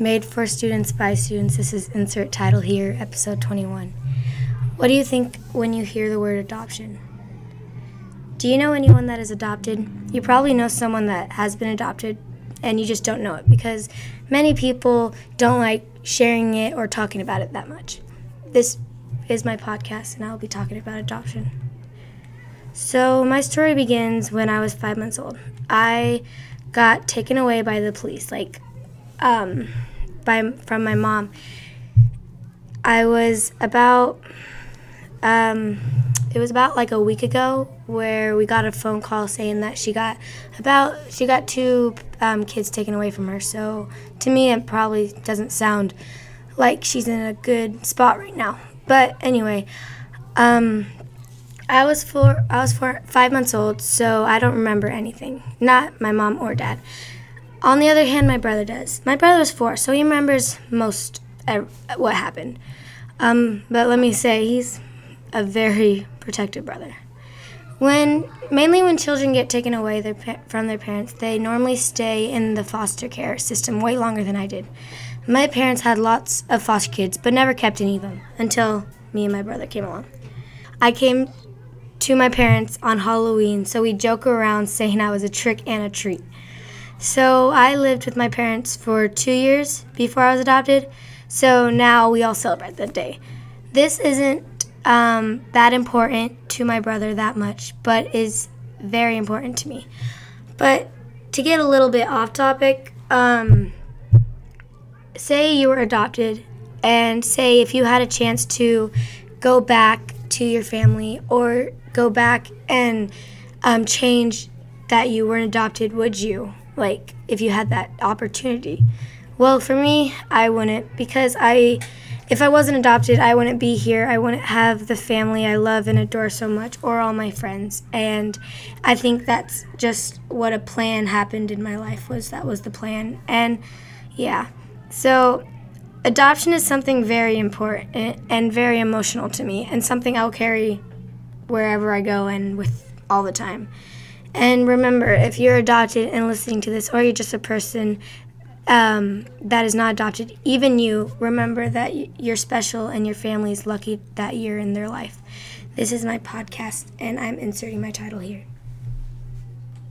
Made for students by students. This is insert title here, episode 21. What do you think when you hear the word adoption? Do you know anyone that is adopted? You probably know someone that has been adopted and you just don't know it because many people don't like sharing it or talking about it that much. This is my podcast and I'll be talking about adoption. So, my story begins when I was five months old. I got taken away by the police, like, um, by from my mom. I was about, um, it was about like a week ago where we got a phone call saying that she got about she got two um, kids taken away from her. So to me, it probably doesn't sound like she's in a good spot right now. But anyway, um, I was four. I was four, five months old, so I don't remember anything. Not my mom or dad. On the other hand, my brother does. My brother was four, so he remembers most of what happened. Um, but let me say, he's a very protective brother. When mainly when children get taken away their, from their parents, they normally stay in the foster care system way longer than I did. My parents had lots of foster kids, but never kept any of them until me and my brother came along. I came to my parents on Halloween, so we joke around saying I was a trick and a treat. So I lived with my parents for two years before I was adopted, so now we all celebrate that day. This isn't um, that important to my brother that much, but is very important to me. But to get a little bit off topic, um, say you were adopted, and say if you had a chance to go back to your family or go back and um, change that you weren't adopted, would you? Like, if you had that opportunity? Well, for me, I wouldn't because I, if I wasn't adopted, I wouldn't be here. I wouldn't have the family I love and adore so much or all my friends. And I think that's just what a plan happened in my life was that was the plan. And yeah. So adoption is something very important and very emotional to me and something I'll carry wherever I go and with all the time. And remember, if you're adopted and listening to this, or you're just a person um, that is not adopted, even you, remember that you're special and your family is lucky that you're in their life. This is my podcast, and I'm inserting my title here.